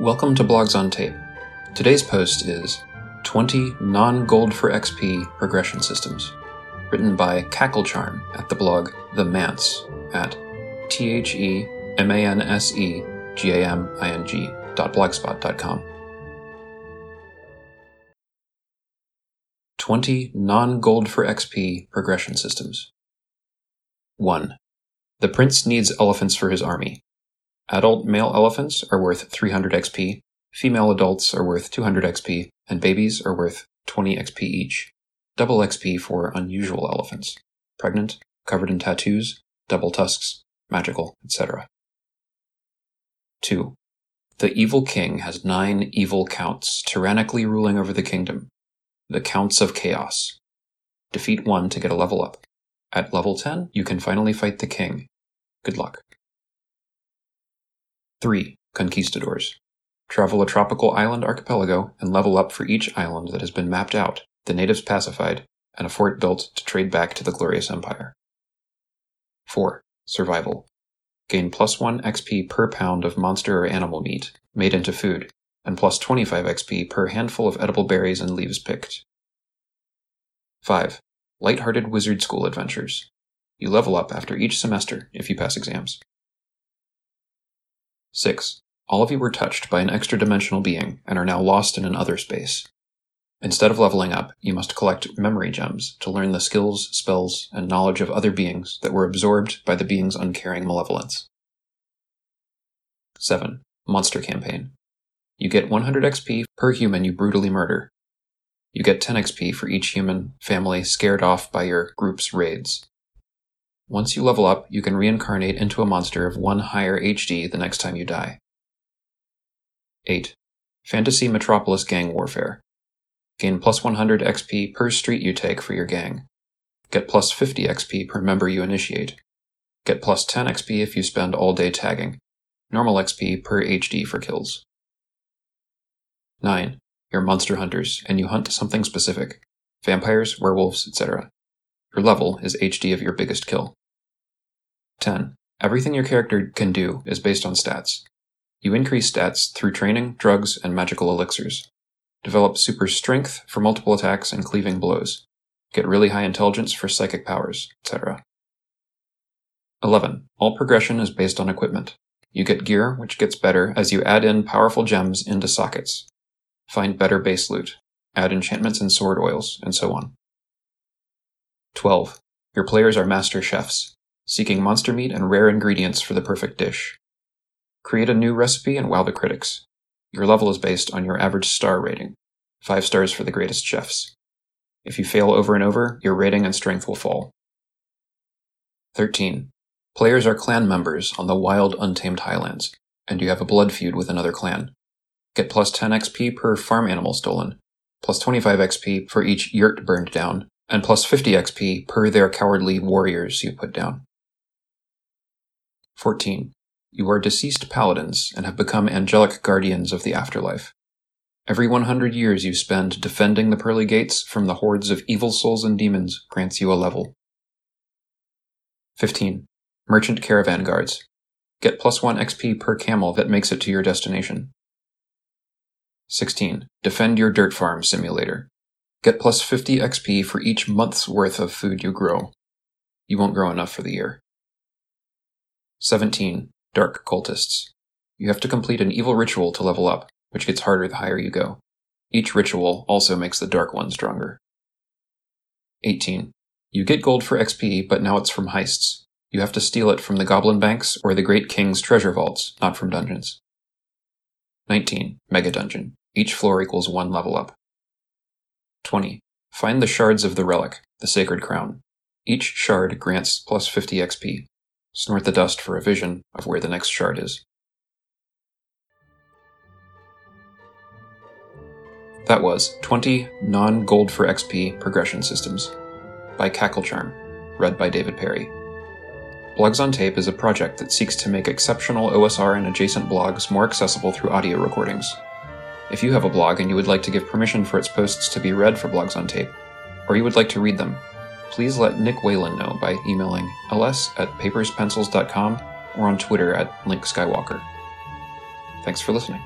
Welcome to Blogs on Tape. Today's post is 20 non gold for XP progression systems, written by Cacklecharm at the blog The Manse at T H E M A N S E G A M I N G dot blogspot.com. 20 non gold for XP progression systems. 1. The prince needs elephants for his army. Adult male elephants are worth 300 XP, female adults are worth 200 XP, and babies are worth 20 XP each. Double XP for unusual elephants. Pregnant, covered in tattoos, double tusks, magical, etc. 2. The evil king has nine evil counts tyrannically ruling over the kingdom. The Counts of Chaos. Defeat one to get a level up. At level 10, you can finally fight the king. Good luck. 3. Conquistadors. Travel a tropical island archipelago and level up for each island that has been mapped out, the natives pacified, and a fort built to trade back to the glorious empire. 4. Survival. Gain plus 1 XP per pound of monster or animal meat, made into food, and plus 25 XP per handful of edible berries and leaves picked. 5. Lighthearted Wizard School Adventures. You level up after each semester if you pass exams. 6. All of you were touched by an extra dimensional being and are now lost in an other space. Instead of leveling up, you must collect memory gems to learn the skills, spells, and knowledge of other beings that were absorbed by the being's uncaring malevolence. 7. Monster Campaign. You get 100 XP per human you brutally murder. You get 10 XP for each human family scared off by your group's raids. Once you level up, you can reincarnate into a monster of one higher HD the next time you die. 8. Fantasy Metropolis Gang Warfare. Gain plus 100 XP per street you take for your gang. Get plus 50 XP per member you initiate. Get plus 10 XP if you spend all day tagging. Normal XP per HD for kills. 9. You're monster hunters, and you hunt something specific vampires, werewolves, etc. Your level is HD of your biggest kill. 10. Everything your character can do is based on stats. You increase stats through training, drugs, and magical elixirs. Develop super strength for multiple attacks and cleaving blows. Get really high intelligence for psychic powers, etc. 11. All progression is based on equipment. You get gear, which gets better as you add in powerful gems into sockets. Find better base loot. Add enchantments and sword oils, and so on. 12. Your players are master chefs, seeking monster meat and rare ingredients for the perfect dish. Create a new recipe and wow the critics. Your level is based on your average star rating 5 stars for the greatest chefs. If you fail over and over, your rating and strength will fall. 13. Players are clan members on the wild, untamed highlands, and you have a blood feud with another clan. Get plus 10 XP per farm animal stolen, plus 25 XP for each yurt burned down, and plus 50 XP per their cowardly warriors you put down. 14. You are deceased paladins and have become angelic guardians of the afterlife. Every 100 years you spend defending the pearly gates from the hordes of evil souls and demons grants you a level. 15. Merchant Caravan Guards. Get plus 1 XP per camel that makes it to your destination. 16. Defend your dirt farm simulator. Get plus 50 XP for each month's worth of food you grow. You won't grow enough for the year. 17. Dark Cultists. You have to complete an evil ritual to level up, which gets harder the higher you go. Each ritual also makes the dark one stronger. 18. You get gold for XP, but now it's from heists. You have to steal it from the Goblin Banks or the Great King's treasure vaults, not from dungeons. 19. Mega Dungeon. Each floor equals one level up. 20. Find the shards of the relic, the Sacred Crown. Each shard grants plus 50 XP. Snort the dust for a vision of where the next shard is. That was 20 non gold for XP progression systems by Cacklecharm, read by David Perry. Blogs on Tape is a project that seeks to make exceptional OSR and adjacent blogs more accessible through audio recordings. If you have a blog and you would like to give permission for its posts to be read for Blogs on Tape, or you would like to read them, please let Nick Whelan know by emailing ls at paperspencils.com or on Twitter at linkskywalker. Thanks for listening.